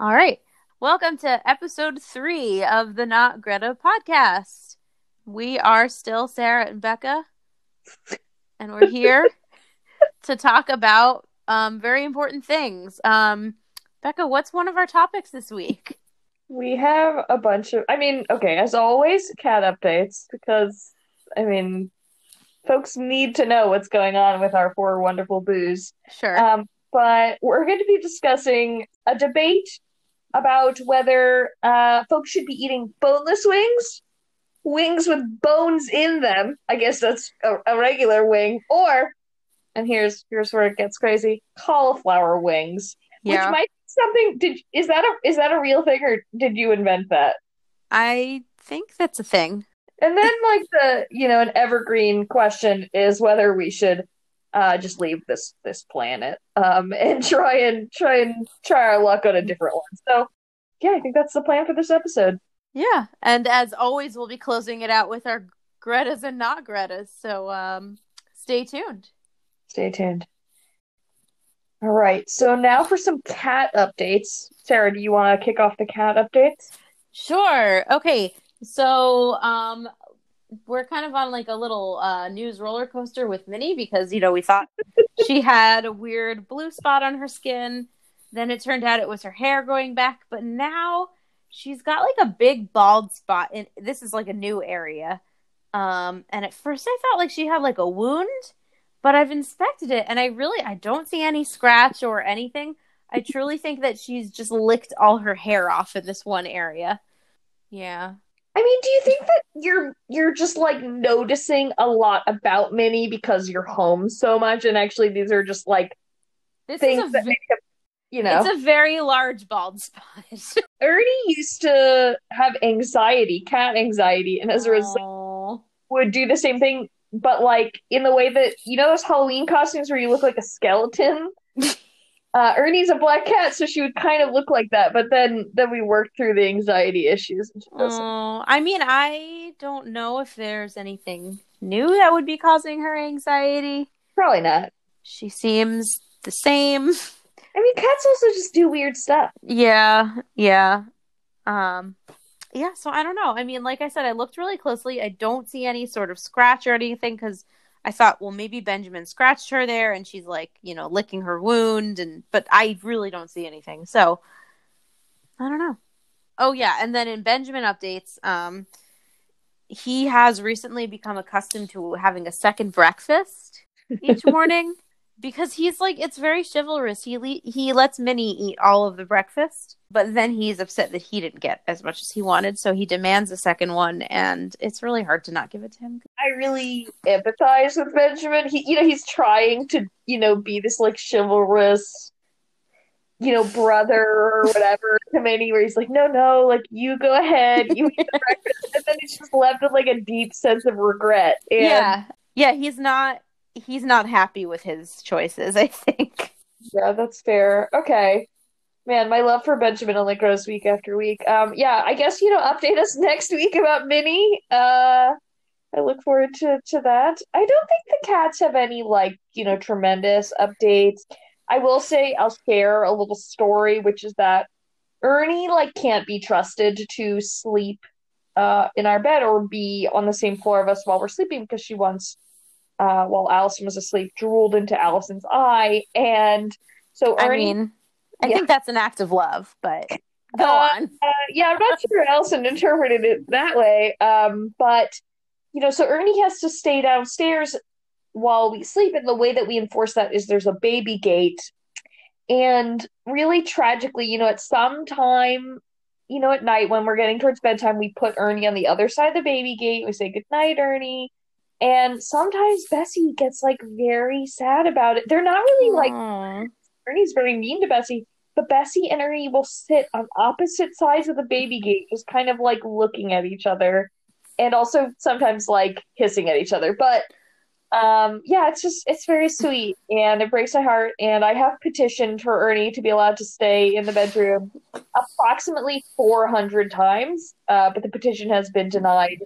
All right. Welcome to episode three of the Not Greta podcast. We are still Sarah and Becca, and we're here to talk about um, very important things. Um, Becca, what's one of our topics this week? We have a bunch of, I mean, okay, as always, cat updates because, I mean, folks need to know what's going on with our four wonderful boos. Sure. Um, but we're going to be discussing a debate about whether uh, folks should be eating boneless wings, wings with bones in them. I guess that's a, a regular wing, or, and here's here's where it gets crazy: cauliflower wings, yeah. which might be something. Did is that a is that a real thing, or did you invent that? I think that's a thing. And then, like the you know, an evergreen question is whether we should uh, just leave this this planet um, and try and try and try our luck on a different one. So, yeah, I think that's the plan for this episode. Yeah, and as always, we'll be closing it out with our Greta's and not Greta's. So, um, stay tuned. Stay tuned. All right, so now for some cat updates. Sarah, do you want to kick off the cat updates? Sure. Okay. So, um, we're kind of on like a little uh, news roller coaster with Minnie because you know we thought she had a weird blue spot on her skin. Then it turned out it was her hair growing back, but now she's got like a big bald spot. And this is like a new area. Um, and at first I thought like she had like a wound, but I've inspected it and I really I don't see any scratch or anything. I truly think that she's just licked all her hair off in this one area. Yeah. I mean, do you think that you're you're just like noticing a lot about Minnie because you're home so much, and actually these are just like This things is a that make up, you know? It's a very large bald spot. Ernie used to have anxiety, cat anxiety, and as a result Aw. would do the same thing, but like in the way that you know those Halloween costumes where you look like a skeleton. Uh, Ernie's a black cat, so she would kind of look like that. But then, then we worked through the anxiety issues. And she doesn't. Oh, I mean, I don't know if there's anything new that would be causing her anxiety. Probably not. She seems the same. I mean, cats also just do weird stuff. Yeah, yeah. Um yeah, so I don't know. I mean, like I said, I looked really closely. I don't see any sort of scratch or anything cuz I thought, well, maybe Benjamin scratched her there and she's like, you know, licking her wound and but I really don't see anything. So I don't know. Oh yeah, and then in Benjamin updates, um he has recently become accustomed to having a second breakfast each morning because he's like it's very chivalrous. He le- he lets Minnie eat all of the breakfast, but then he's upset that he didn't get as much as he wanted, so he demands a second one, and it's really hard to not give it to him. I really empathize with Benjamin. He, you know, he's trying to, you know, be this like chivalrous, you know, brother or whatever to Minnie, where he's like, no, no, like you go ahead, you eat the breakfast, and then he's just left with like a deep sense of regret. And Yeah, yeah, he's not he's not happy with his choices. I think. Yeah, that's fair. Okay. Man, my love for Benjamin only grows week after week. Um, yeah, I guess you know, update us next week about Minnie. Uh, I look forward to to that. I don't think the cats have any like you know tremendous updates. I will say I'll share a little story, which is that Ernie like can't be trusted to sleep uh in our bed or be on the same floor of us while we're sleeping because she once uh while Allison was asleep drooled into Allison's eye and so I Ernie mean, I Yeah. think that's an act of love, but go Uh, on. Uh, yeah, I'm not sure Allison interpreted it that way. Um, but you know, so Ernie has to stay downstairs while we sleep, and the way that we enforce that is there's a baby gate. And really tragically, you know, at some time, you know, at night when we're getting towards bedtime, we put Ernie on the other side of the baby gate. We say good night, Ernie. And sometimes Bessie gets like very sad about it. They're not really like. Ernie's very mean to Bessie, but Bessie and Ernie will sit on opposite sides of the baby gate, just kind of like looking at each other, and also sometimes like hissing at each other. But um, yeah, it's just it's very sweet, and it breaks my heart. And I have petitioned for Ernie to be allowed to stay in the bedroom approximately 400 times, uh, but the petition has been denied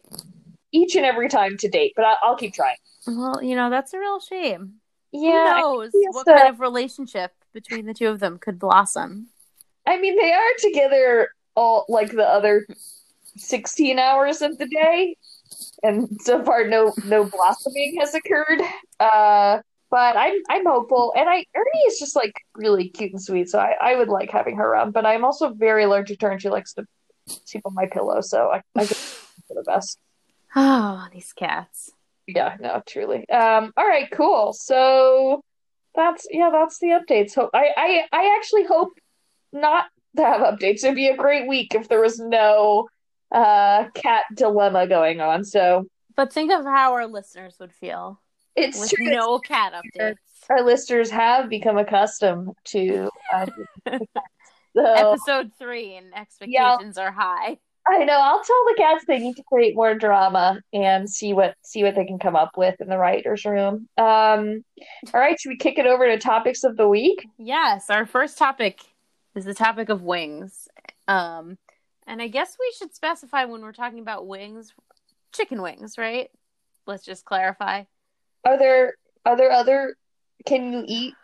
each and every time to date. But I- I'll keep trying. Well, you know, that's a real shame. Yeah, Who knows what kind of relationship between the two of them could blossom? I mean, they are together all like the other 16 hours of the day. And so far no no blossoming has occurred. Uh but I'm I'm hopeful and I Ernie is just like really cute and sweet, so I, I would like having her around. But I'm also very allergic to her and she likes to sleep on my pillow, so I, I for the best. Oh, these cats. Yeah, no, truly. Um, all right, cool. So that's yeah, that's the updates. Hope I, I I actually hope not to have updates. It'd be a great week if there was no uh cat dilemma going on. So But think of how our listeners would feel it's true. no cat updates. Our listeners have become accustomed to uh, so Episode three and expectations are high. I know. I'll tell the cats they need to create more drama and see what see what they can come up with in the writers' room. Um, all right, should we kick it over to topics of the week? Yes, our first topic is the topic of wings. Um, and I guess we should specify when we're talking about wings, chicken wings, right? Let's just clarify. Are there are there other? Can you eat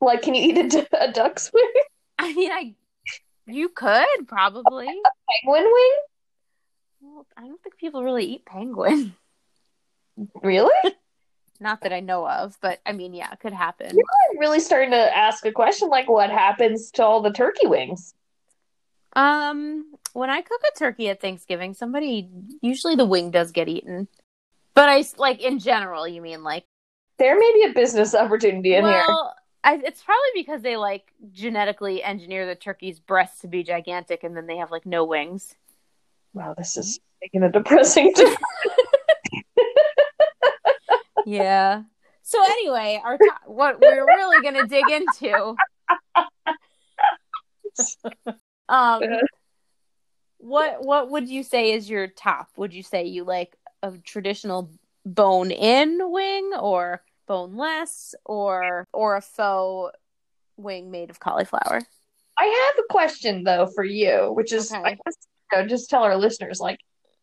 like can you eat a duck's wing? I mean, I you could probably. a Penguin wing? Well, I don't think people really eat penguin. Really? Not that I know of, but I mean, yeah, it could happen. I'm really starting to ask a question like what happens to all the turkey wings? Um, when I cook a turkey at Thanksgiving, somebody usually the wing does get eaten. But I like in general, you mean like There may be a business opportunity in here. well, I, it's probably because they like genetically engineer the turkey's breasts to be gigantic, and then they have like no wings. Wow, this is making a depressing. T- Yeah. So anyway, our to- what we're really gonna dig into. um, what what would you say is your top? Would you say you like a traditional bone-in wing, or boneless, or or a faux wing made of cauliflower? I have a question though for you, which is Okay. I guess know, just tell our listeners like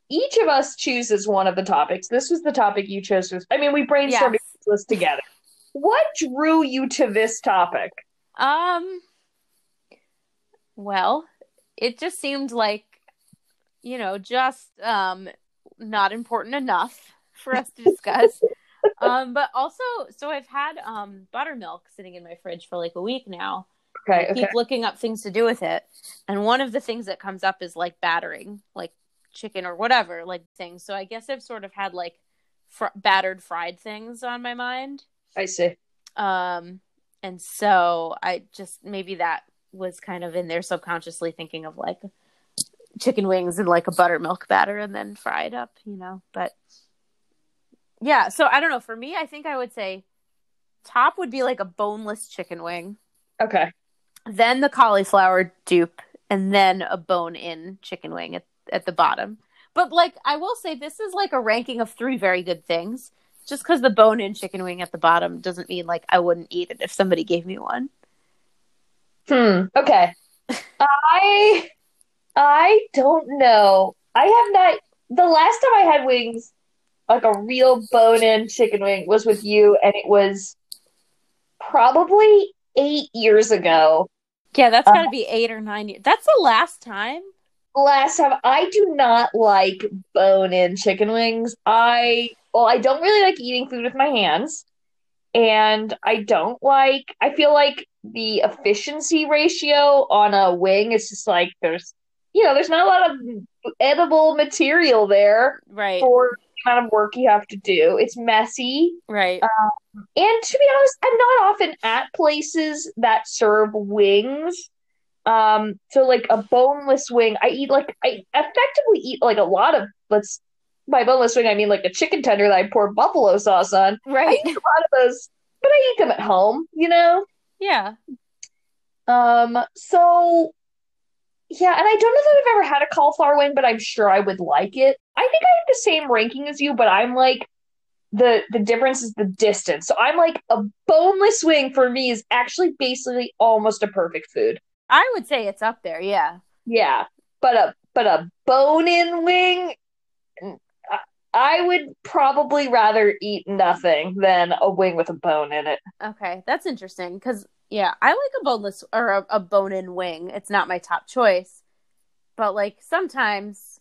each of us chooses one of the topics. This was the topic you chose. To, I mean, we brainstormed Yes. this together. What drew you to this topic? Um. Well, it just seemed like, you know, just um not important enough for us to discuss. um, but also, so I've had um buttermilk sitting in my fridge for like a week now. Okay, I okay. keep looking up things to do with it, and one of the things that comes up is like battering, like chicken or whatever, like things. So I guess I've sort of had like fr- battered fried things on my mind. I see. Um, and so I just maybe that was kind of in there subconsciously thinking of like chicken wings and like a buttermilk batter and then fried up, you know. But yeah, so I don't know. For me, I think I would say top would be like a boneless chicken wing, Okay. Then the cauliflower dupe, and then a bone in chicken wing at, at the bottom. But like I will say this is like a ranking of three very good things. Just because the bone in chicken wing at the bottom doesn't mean like I wouldn't eat it if somebody gave me one. Hmm. Okay. I I don't know. I have not. The last time I had wings, like a real bone-in chicken wing, was with you, and it was probably eight years ago. Yeah, that's Uh, got to be eight or nine years. That's the last time. Last time, I do not like bone-in chicken wings. I well, I don't really like eating food with my hands, and I don't like. I feel like the efficiency ratio on a wing is just like there's, you know, there's not a lot of edible material there Right, for amount of work you have to do. It's messy. right. And to be honest, I'm not often at places that serve wings. Um, so like a boneless wing, I eat like I effectively eat like a lot of let's by boneless wing I mean like a chicken tender that I pour buffalo sauce on. Right. a lot of those, but I eat them at home, you know? Yeah. Um, so yeah, and I don't know that I've ever had a cauliflower wing, but I'm sure I would like it. I think I have the same ranking as you, but I'm like the the difference is the distance. So I'm like a boneless wing for me is actually basically almost a perfect food. I would say it's up there. Yeah. Yeah, but a but a bone-in wing, I- I would probably rather eat nothing than a wing with a bone in it. Okay, that's interesting because Yeah, I like a boneless or a, a bone-in wing. It's not my top choice, but like sometimes,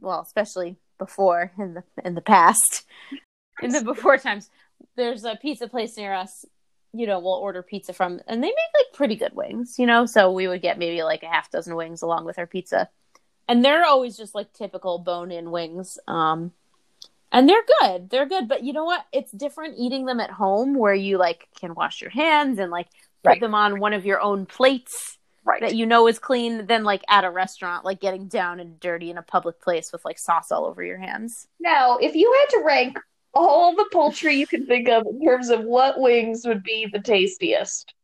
well, especially before in the in the past, in the before times, there's a pizza place near us. You know, we'll order pizza from, and they make like pretty good wings. You know, so we would get maybe like a half dozen wings along with our pizza, and they're always just like typical bone-in wings. Um, and they're good. They're good, but you know what? It's different eating them at home where you like can wash your hands and like put Right. them on one of your own plates Right. that you know is clean than like at a restaurant, like getting down and dirty in a public place with like sauce all over your hands. Now, if you had to rank all the poultry you can think of in terms of what wings would be the tastiest,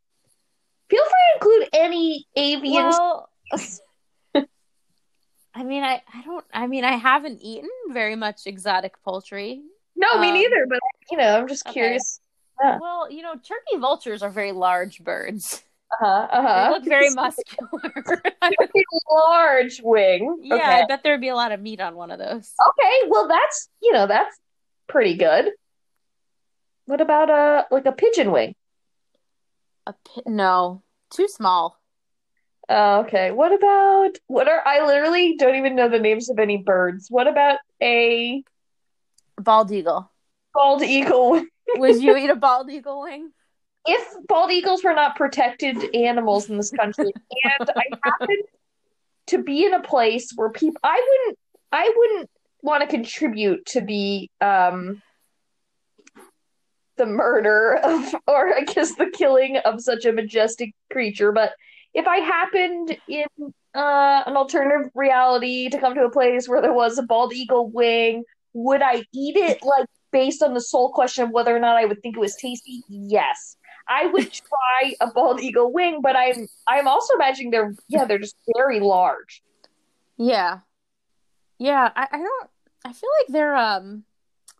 feel free to include any avian. Well, I mean, I, I don't, I mean, I haven't eaten very much exotic poultry. no, me um, neither, but you know, I'm just okay. curious. Well, you know, turkey vultures are very large birds. Uh huh. Uh They look very muscular. large wing. yeah, Okay. I bet there'd be a lot of meat on one of those. Okay. Well, that's you know that's pretty good. What about a like a pigeon wing? A pi- no, too small. Uh, okay. What about what are I literally don't even know the names of any birds. What about a Bald eagle. bald eagle? Would you eat a bald eagle wing? if bald eagles were not protected animals in this country and i happened to be in a place where people i wouldn't i wouldn't want to contribute to the um the murder of or i guess the killing of such a majestic creature but if i happened in uh an alternative reality to come to a place where there was a bald eagle wing would i eat it like based on the sole question of whether or not i would think it was tasty yes I would try a bald eagle wing, but I'm I'm also imagining they're yeah they're just very large. Yeah, yeah. I, I don't. I feel like they're um.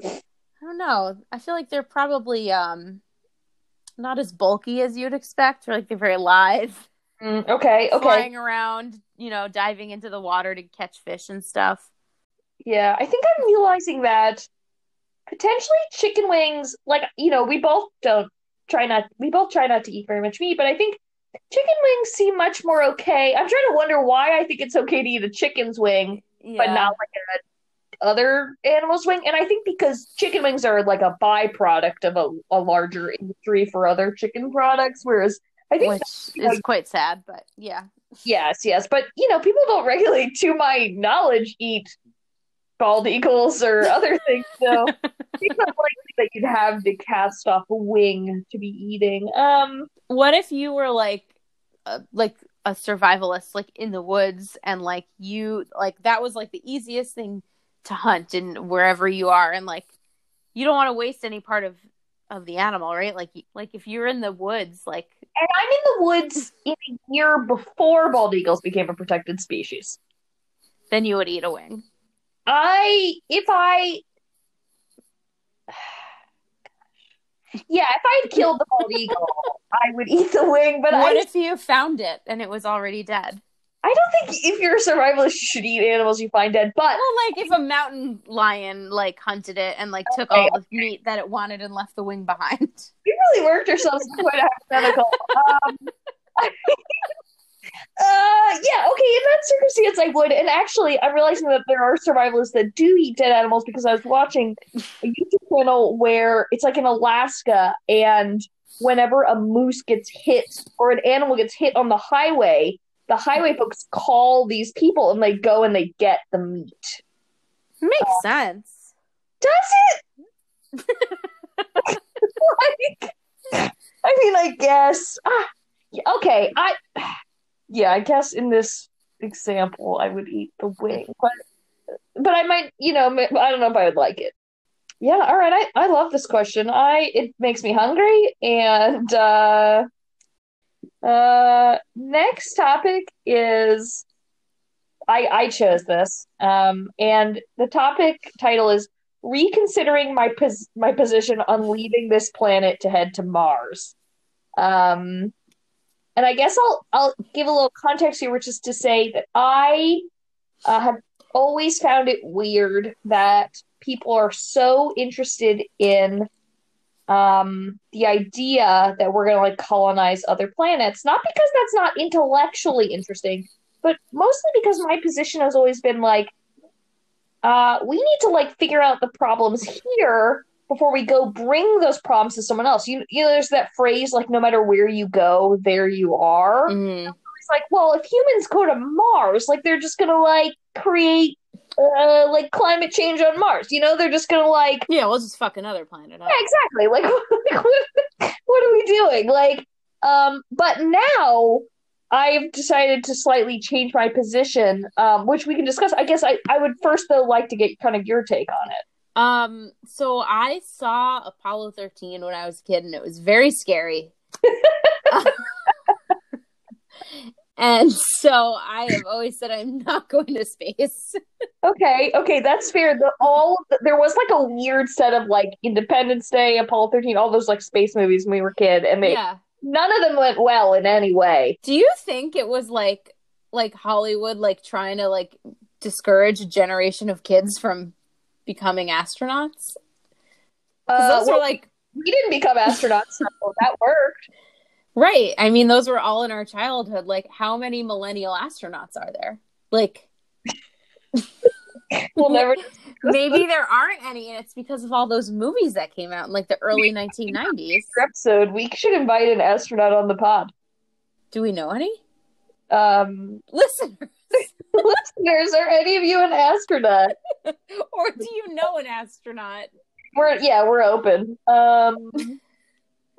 I don't know. I feel like they're probably um, not as bulky as you'd expect. Or like they're very live, Mm, okay, okay, flying around. You know, diving into the water to catch fish and stuff. yeah. I think I'm realizing that potentially chicken wings, like you know, we both don't try not we both try not to eat very much meat, but I think chicken wings seem much more okay. I'm trying to wonder why I think it's okay to eat a chicken's wing, Yeah. but not like a other animal's wing. And I think because chicken wings are like a byproduct of a, a larger industry for other chicken products, whereas I think which is quite sad, but yeah. Yes, yes, but you know, people don't regularly, to my knowledge, eat bald eagles or other things. So it's not likely that you'd have the cast off a wing to be eating. Um, What if you were like, uh, like a survivalist, like in the woods, and like you, like that was like the easiest thing to hunt and wherever you are, and like you don't want to waste any part of of the animal, right? Like, like if you're in the woods, like and I'm in the woods in a year before bald eagles became a protected species. then you would eat a wing. I, if I, yeah, if I had killed the bald eagle, I would eat the wing. But what I, if you found it and it was already dead? I don't think if you're a survivalist, you should eat animals you find dead. But Well, like if a mountain lion like hunted it and like took all the meat that it wanted and left the wing behind. we really worked into quite a hypothetical. Um, uh, yeah, okay, in that circumstance, I would. And actually, I'm realizing that there are survivalists that do eat dead animals because I was watching a YouTube channel where it's like in Alaska, and whenever a moose gets hit or an animal gets hit on the highway, the highway folks call these people and they go and they get the meat. Makes sense. Does it? like, I mean, I guess. Ah, okay, I. Yeah, I guess in this example, I would eat the wing, but but I might, you know, I don't know if I would like it. Yeah, all right. I, I love this question. I it makes me hungry, and uh, uh, next topic is I I chose this, um, and the topic title is reconsidering my pos- my position on leaving this planet to head to Mars. Um, and I guess I'll I'll give a little context here, which is to say that I uh, have always found it weird that people are so interested in um, the idea that we're going to like colonize other planets, not because that's not intellectually interesting, but mostly because my position has always been like, uh, we need to like figure out the problems here before we go bring those problems to someone else. You, you know, there's that phrase like, no matter where you go, there you are. Mhm. It's like, well, if humans go to Mars, like they're just gonna like create uh, like climate change on Mars. You know, they're just gonna like Yeah, we'll just fuck another planet up. yeah, exactly. Like, what, what are we doing? Like, um, but now I've decided to slightly change my position, um, which we can discuss. I guess I, I would first though like to get kind of your take on it. Um, so I saw Apollo 13 when I was a kid, and it was very scary. and so I have always said I'm not going to space. Okay, okay, that's fair. The all there was like a weird set of like Independence Day, Apollo thirteen, all those like space movies when we were kid, and they yeah. none of them went well in any way. Do you think it was like like Hollywood like trying to like discourage a generation of kids from becoming astronauts? Uh, those well, are like we didn't become astronauts, so that worked. right. I mean, those were all in our childhood. Like, how many millennial astronauts are there? Like, We'll never. maybe there aren't any, and it's because of all those movies that came out in like the early 1990s. episode, we should invite an astronaut on the pod. Do we know any Um, listeners, listeners, are any of you an astronaut? or do you know an astronaut? We're yeah, we're open. Um,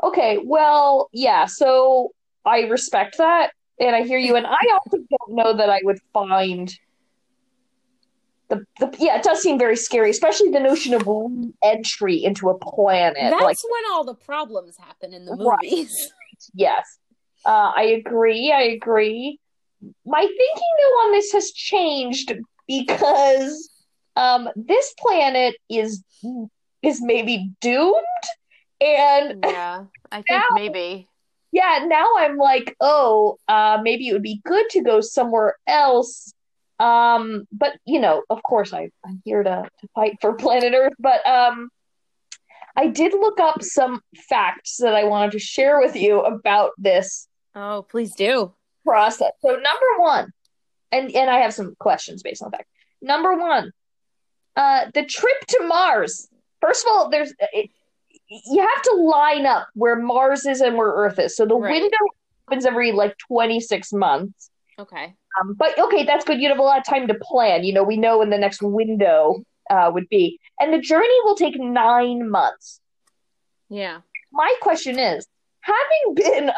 okay, well, yeah. So I respect that, and I hear you, and I also don't know that I would find. The, the, yeah, it does seem very scary, especially the notion of entry into a planet. That's like, when all the problems happen in the Right. movies. yes, uh, I agree. I agree. My thinking though on this has changed because um, this planet is is maybe doomed, and Yeah, I think Now- maybe. yeah, now I'm like, oh, uh, maybe it would be good to go somewhere else. Um, but you know, of course, I, I'm here to, to fight for planet Earth. But um, I did look up some facts that I wanted to share with you about this Oh, please do. Process. So number one, and and I have some questions based on the fact. Number one, uh, the trip to Mars. First of all, there's it, you have to line up where Mars is and where Earth is. So the Right. window opens every like 26 months. Okay. Um, but okay, that's good. You'd have a lot of time to plan. You know, we know when the next window uh, would be, and the journey will take nine months. Yeah. My question is, having been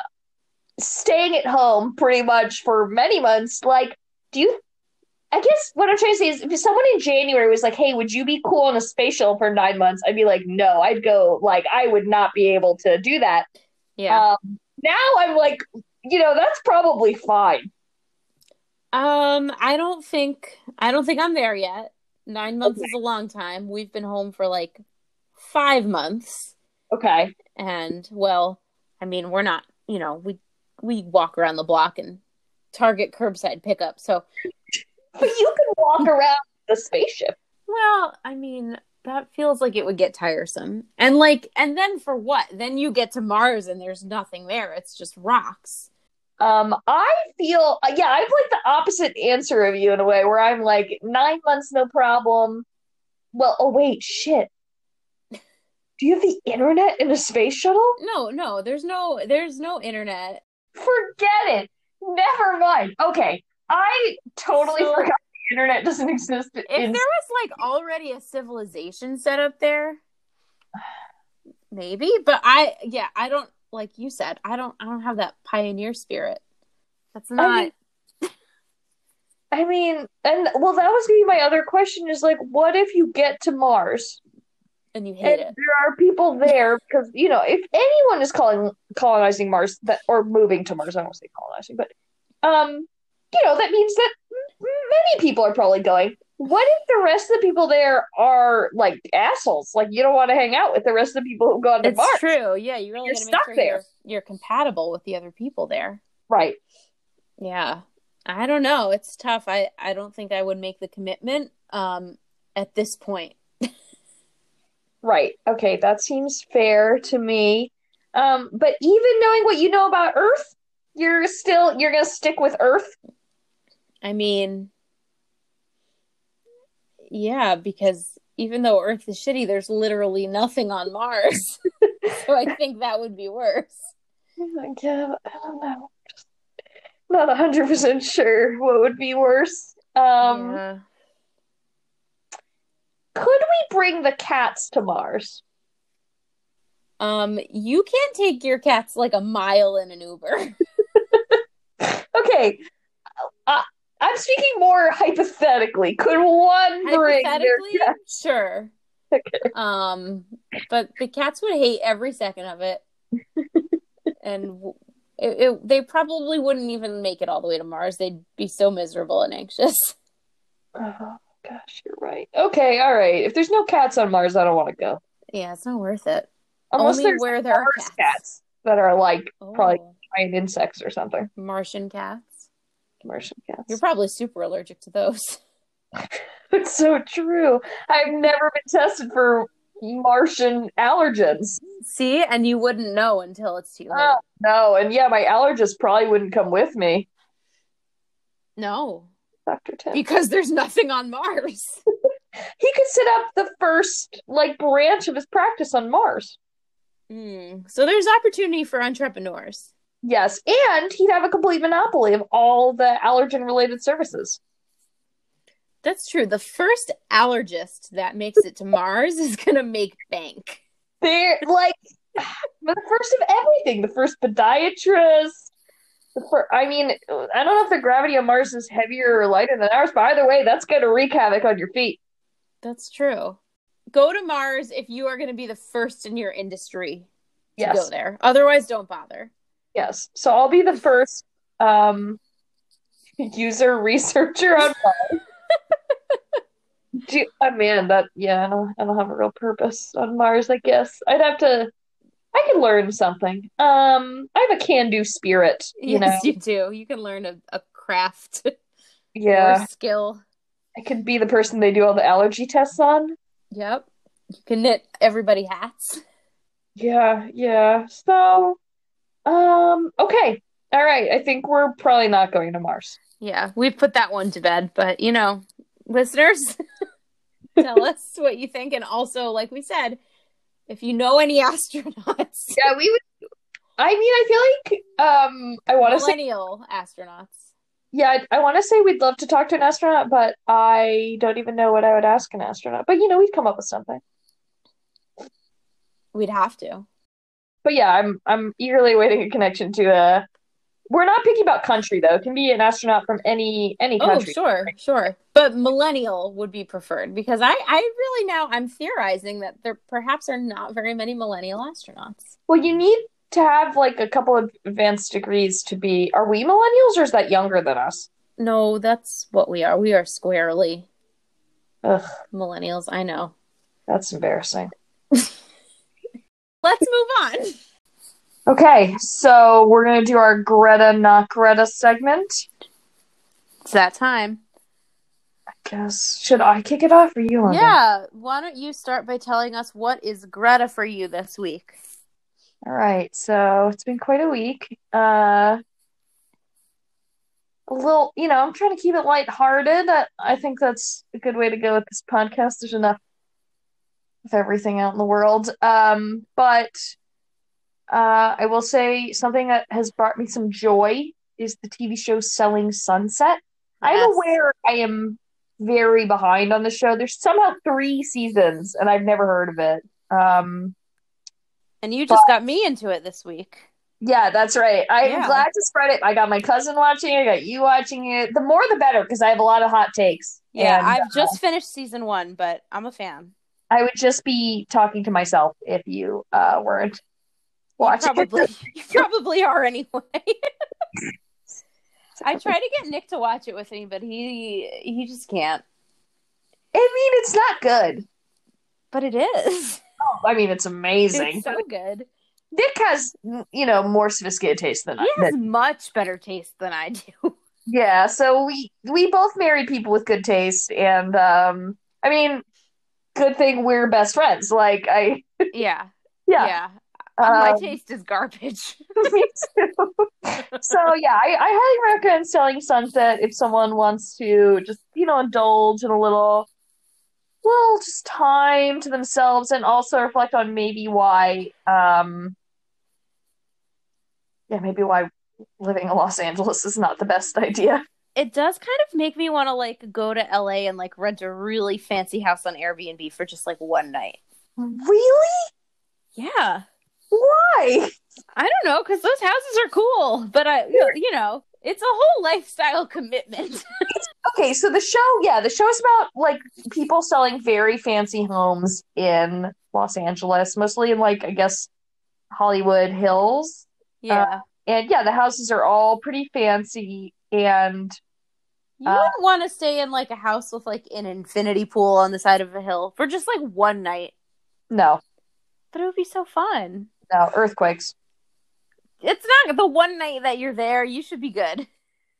staying at home pretty much for many months, like, do you? I guess what I'm trying to say is, if someone in January was like, "Hey, would you be cool on a space shuttle for nine months?" I'd be like, "No, I'd go." Like, I would not be able to do that. Yeah. Um, now I'm like, you know, that's probably fine. Um, I don't think I don't think I'm there yet. Nine months is a long time. We've been home for like five months, Okay. and well, I mean, we're not. You know, we we walk around the block and Target curbside pickup. So, But you can walk around the spaceship. well, I mean, that feels like it would get tiresome. And like, and then for what? Then you get to Mars and there's nothing there. It's just rocks. Um, I feel, uh, yeah, I'm like the opposite answer of you in a way, where I'm like nine months, no problem. Well, oh wait, shit. Do you have the internet in a space shuttle? No, no, there's no there's no internet. Forget it. Never mind. Okay, I totally So- forgot the internet doesn't exist. If in- there was like already a civilization set up there, maybe. But I, yeah, I don't like you said. I don't. I don't have that pioneer spirit. That's not. I mean, I mean, and well, that was gonna be my other question: is like, what if you get to Mars? And you hate and it. there are people there because you know if anyone is calling colonizing Mars that or moving to Mars, I don't say colonizing, but um, you know that means that many people are probably going. What if the rest of the people there are like assholes? Like you don't want to hang out with the rest of the people who've gone to It's Mars, true. Yeah, you really You're stuck sure there. you're you're compatible with the other people there. right? Yeah. I don't know. It's tough. I I don't think I would make the commitment um at this point. Right. Okay, that seems fair to me. Um, but even knowing what you know about Earth, you're still you're gonna stick with Earth. I mean, yeah, because even though Earth is shitty, there's literally nothing on Mars. so I think that would be worse. Yeah, I don't know. Just not hundred percent sure what would be worse. Um, yeah. Could we bring the cats to Mars? Um, you can't take your cats like a mile in an Uber. Okay, uh, I'm speaking more hypothetically. Could one bring their Hypothetically, cats? sure. Okay. Um, but the cats would hate every second of it, and it, it, they probably wouldn't even make it all the way to Mars. They'd be so miserable and anxious. Oh gosh, you're right. Okay, all right. If there's no cats on Mars, I don't want to go. Yeah, it's not worth it. Unless Only there's where there are Mars cats. that are like probably Oh, giant insects or something. Martian cats. Martian cats. You're probably super allergic to those. It's so true. I've never been tested for Martian allergens. See, and you wouldn't know until it's too late. Oh, no, and yeah, my allergist probably wouldn't come with me, no, Dr. Tim. because there's nothing on Mars. He could set up the first like branch of his practice on Mars. Mm. So there's opportunity for entrepreneurs. Yes, and he'd have a complete monopoly of all the allergen related services. That's true. The first allergist that makes it to Mars is gonna make bank. They're like the first of everything. The first podiatrist. Fir- I mean, I don't know if the gravity on Mars is heavier or lighter than ours, but either way, that's going to wreak havoc on your feet. That's true. Go to Mars if you are going to be the first in your industry to Yes, go there. Otherwise, don't bother. yes. So I'll be the first um, user researcher on Mars. Gee, oh man, that yeah, I don't, I don't have a real purpose on Mars. I guess I'd have to. I can learn something. Um, I have a can-do spirit, you know. yes, you do. You can learn a, a craft Yeah, or skill. I could be the person they do all the allergy tests on. Yep. You can knit everybody hats. Yeah, yeah. So, um, okay. All right. I think we're probably not going to Mars. Yeah, we put that one to bed, but you know, listeners, tell us what you think. And also, like we said, if you know any astronauts, Yeah, we would. I mean, I feel like um, I want to say, millennial astronauts, yeah, I, I want to say we'd love to talk to an astronaut, but I don't even know what I would ask an astronaut. But you know, we'd come up with something. we'd have to. But yeah, I'm I'm eagerly awaiting a connection to a. We're not picky about country though. It can be an astronaut from any any oh, country. Oh, sure, sure. But millennial would be preferred because I, I really now I'm theorizing that there perhaps are not very many millennial astronauts. Well, you need to have like a couple of advanced degrees to be. Are we millennials or is that younger than us? No, that's what we are. We are squarely Ugh, millennials. I know. that's embarrassing. Let's move on. Okay, so we're gonna do our Greta not Greta segment. It's that time. I guess should I kick it off or you? Yeah. Why don't you start by telling us what is Greta for you this week? All right, so it's been quite a week. Uh, a little, you know, I'm trying to keep it lighthearted. I, I think that's a good way to go with this podcast. There's enough of everything out in the world. Um, but uh, I will say something that has brought me some joy is the TV show Selling Sunset. I'm aware I am very behind on the show. There's somehow three seasons, and I've never heard of it. Um, And you just got me into it this week. Yeah, that's right. I'm Yeah. glad to spread it. I got my cousin watching it, I got you watching it. The more the better, because I have a lot of hot takes. Yeah, And, I've just finished season one, but I'm a fan. I would just be talking to myself if you uh, weren't watching. Probably, you probably are anyway. I try to get Nick to watch it with me, but he he just can't. I mean, it's not good. But it is. Oh, I mean, it's amazing. It's so good. Nick has, you know, more sophisticated taste than I. He has than- much better taste than I do. yeah, so we we both married people with good taste, and um, I mean, good thing we're best friends. Like I, Yeah. yeah, Yeah. My um, taste is garbage. me too. so yeah, I, I highly recommend Selling Sunset if someone wants to just you know indulge in a little, little just time to themselves and also reflect on maybe why, um, yeah, maybe why living in Los Angeles is not the best idea. it does kind of make me want to like go to LA and like rent a really fancy house on Airbnb for just like one night. Really? Yeah. Why? I don't know because those houses are cool, but I, you know, it's a whole lifestyle commitment. Okay, so the show, yeah, the show is about like people selling very fancy homes in Los Angeles, mostly in like I guess Hollywood Hills. yeah, And yeah, the houses are all pretty fancy and you uh, wouldn't want to stay in like a house with like an infinity pool on the side of a hill for just like one night, no, but it would be so fun. No, earthquakes. It's not the one night that you're there. You should be good.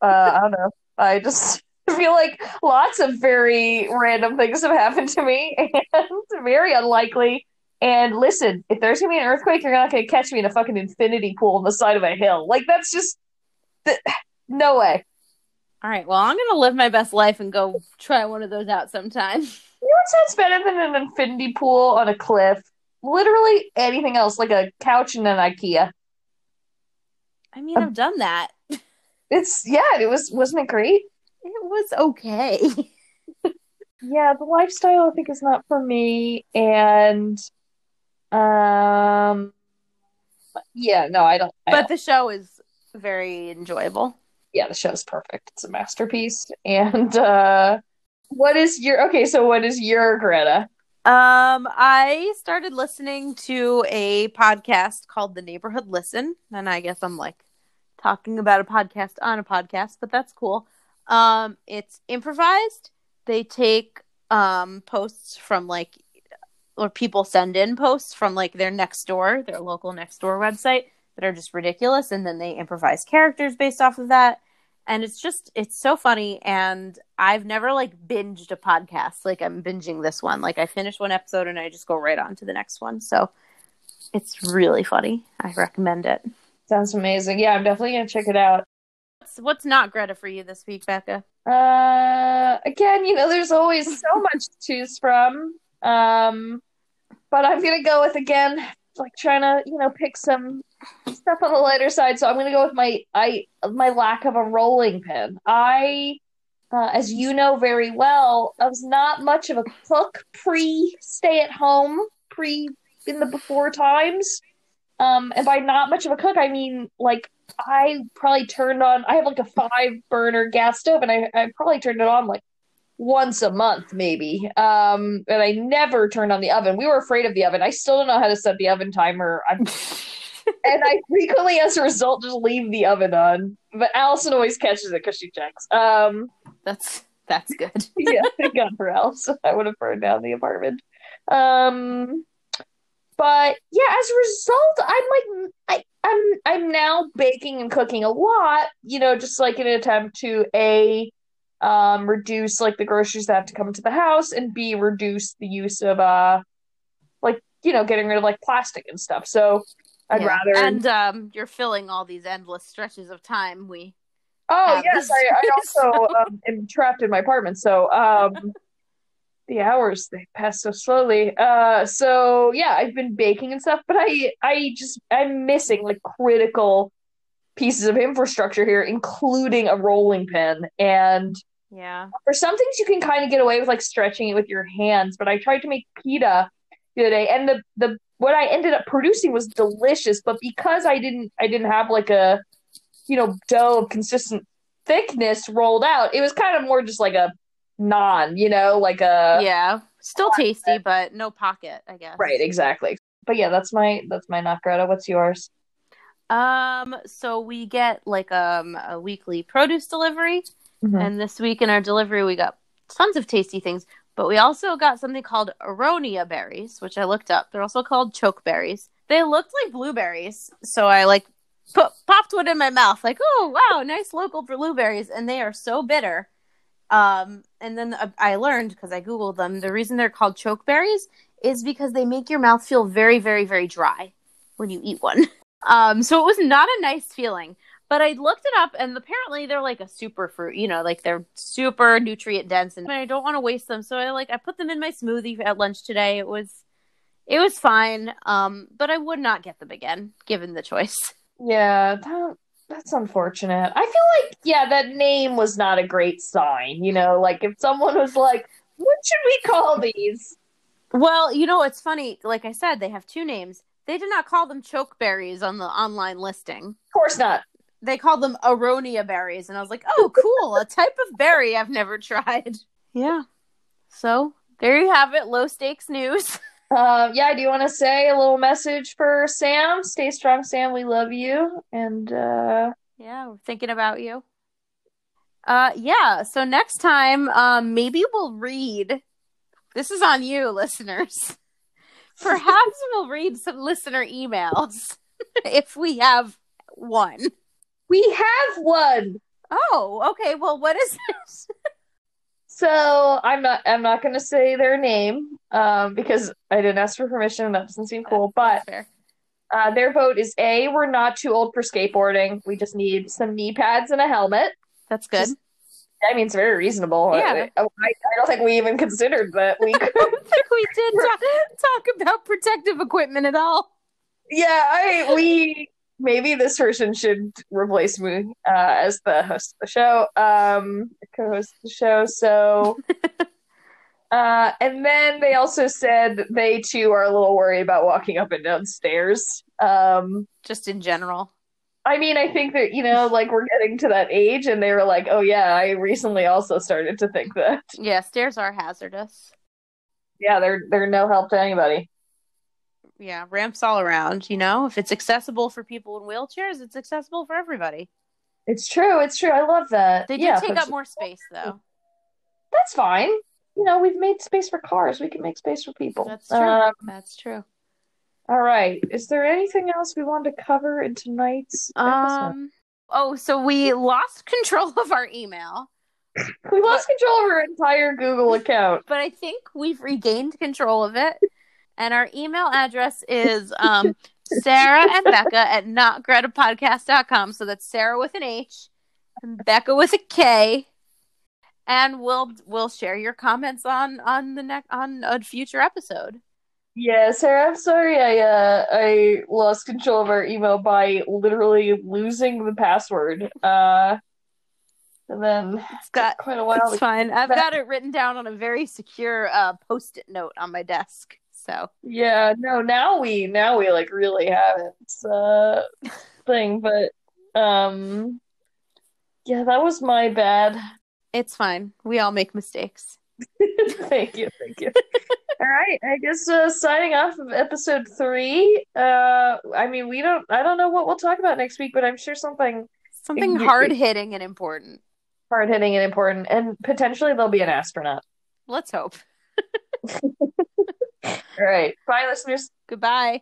Uh, I don't know. I just feel like lots of very random things have happened to me and very unlikely. And listen, if there's gonna be an earthquake, you're not gonna catch me in a fucking infinity pool on the side of a hill. Like that's just th- no way. All right, well, I'm gonna live my best life and go try one of those out sometime. You know what sounds better than an infinity pool on a cliff? Literally anything else, like a couch in an IKEA. I mean, I've done that. It's yeah, it was wasn't it great? It was okay. Yeah, the lifestyle I think is not for me, and um, yeah, no, I don't. I but don't. the show is very enjoyable. yeah, the show's perfect. It's a masterpiece. And uh, what is your okay? So what is your Greta? Um, I started listening to a podcast called The Neighborhood Listen, and I guess I'm like talking about a podcast on a podcast, but that's cool. Um, it's improvised. They take um posts from like or people send in posts from like their next door, their local next door website that are just ridiculous and then they improvise characters based off of that. And it's just it's so funny and I've never like binged a podcast like I'm binging this one. Like I finish one episode and I just go right on to the next one. So it's really funny. I recommend it. Sounds amazing. Yeah, I'm definitely gonna check it out. What's, what's not Greta for you this week, Becca? Uh, again, you know, there's always so much to choose from. Um, but I'm gonna go with again, like trying to, you know, pick some stuff on the lighter side. So I'm gonna go with my I my lack of a rolling pin. I, uh, as you know very well, I was not much of a cook pre stay at home, pre in the before times. Um, and by not much of a cook, I mean like I probably turned on. I have like a five burner gas stove, and I I probably turned it on like once a month, maybe. Um, and I never turned on the oven. We were afraid of the oven. I still don't know how to set the oven timer. I'm, and I frequently, as a result, just leave the oven on. But Allison always catches it because she checks. Um, That's that's good. yeah, thank God for Allison. I would have burned down the apartment. Um, but yeah, as a result, I'm like, I, I'm I'm now baking and cooking a lot. You know, just like in an attempt to a um reduce like the groceries that have to come into the house, and b reduce the use of uh like you know getting rid of like plastic and stuff. So I'd Yeah. rather. And um, you're filling all these endless stretches of time. We oh yes, I, I also um, am trapped in my apartment, so um. the hours they pass so slowly uh so yeah i've been baking and stuff but i i just i'm missing like critical pieces of infrastructure here including a rolling pin and yeah. for some things you can kind of get away with like stretching it with your hands but i tried to make pita the other day and the the what i ended up producing was delicious but because i didn't i didn't have like a you know dough of consistent thickness rolled out it was kind of more just like a non you know like a yeah. Still tasty, but no pocket, I guess. Right, exactly. But yeah, that's my that's my not What's yours? Um, so we get like um a weekly produce delivery, Mhm. and this week in our delivery we got tons of tasty things. But we also got something called aronia berries, which I looked up. They're also called choke berries. They looked like blueberries, so I like put, popped one in my mouth, like, oh wow, nice local blueberries, and they are so bitter. Um, and then I learned because I googled them. The reason they're called chokeberries is because they make your mouth feel very, very, very dry when you eat one. Um, so it was not a nice feeling. But I looked it up, and apparently they're like a super fruit. You know, like they're super nutrient dense, and I don't want to waste them. So I like I put them in my smoothie at lunch today. It was, it was fine. Um, but I would not get them again given the choice. Yeah, that, that's unfortunate. I feel like, yeah, that name was not a great sign. You know, like if someone was like, what should we call these? Well, you know, it's funny. Like I said, they have two names. They did not call them chokeberries on the online listing. Of course not. They called them aronia berries, and I was like, "Oh, cool! a type of berry I've never tried." Yeah. So there you have it. Low stakes news. Um, yeah, do you want to say a little message for Sam? Stay strong, Sam. We love you. And uh yeah, we're thinking about you. Uh yeah, so next time um maybe we'll read this is on you, listeners. Perhaps we'll read some listener emails if we have one. We have one. Oh, okay. Well, what is it? So I'm not I'm not gonna say their name um, because I didn't ask for permission. And that doesn't seem cool. But uh, their vote is A. We're not too old for skateboarding. We just need some knee pads and a helmet. That's good. Just, I mean, it's very reasonable. Yeah. I, I, I, don't think we even considered that. We could. we did talk, talk about protective equipment at all. Yeah, I we maybe this person should replace me uh, as the host of the show, um, co-host of the show. So, uh, and then they also said they too are a little worried about walking up and down stairs. Um, Just in general. I mean, I think that you know, like we're getting to that age, and they were like, "Oh yeah, I recently also started to think that." Yeah, stairs are hazardous. Yeah, they're they're no help to anybody yeah, ramps all around. You know, if it's accessible for people in wheelchairs, it's accessible for everybody. It's true. It's true. I love that. They do yeah, take up more space, though. That's fine. You know, we've made space for cars. We can make space for people. That's true. Um, That's true. All right. Is there anything else we want to cover in tonight's episode? Um. Oh, so we lost control of our email. we lost but, control of our entire Google account. But I think we've regained control of it. And our email address is um, Sarah and Becca at notgretapodcast.com. So that's Sarah with an H and Becca with a K. And we'll we'll share your comments on on the next on a future episode. Yeah, Sarah, I'm sorry I uh I lost control of our email by literally losing the password. Uh and then it's got quite a while. It's fine. I've got it written down on a very secure uh, post-it note on my desk. So yeah, no, now we now we like really have it uh, thing, but um, yeah, that was my bad. It's fine. We all make mistakes. thank you, thank you. all right, I guess uh, signing off of episode three. Uh, I mean, we don't. I don't know what we'll talk about next week, but I'm sure something something hard hitting and important. Hard hitting and important, and potentially there'll be an astronaut. Let's hope. All right. Bye, listeners. Goodbye.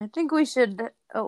I think we should. Oh,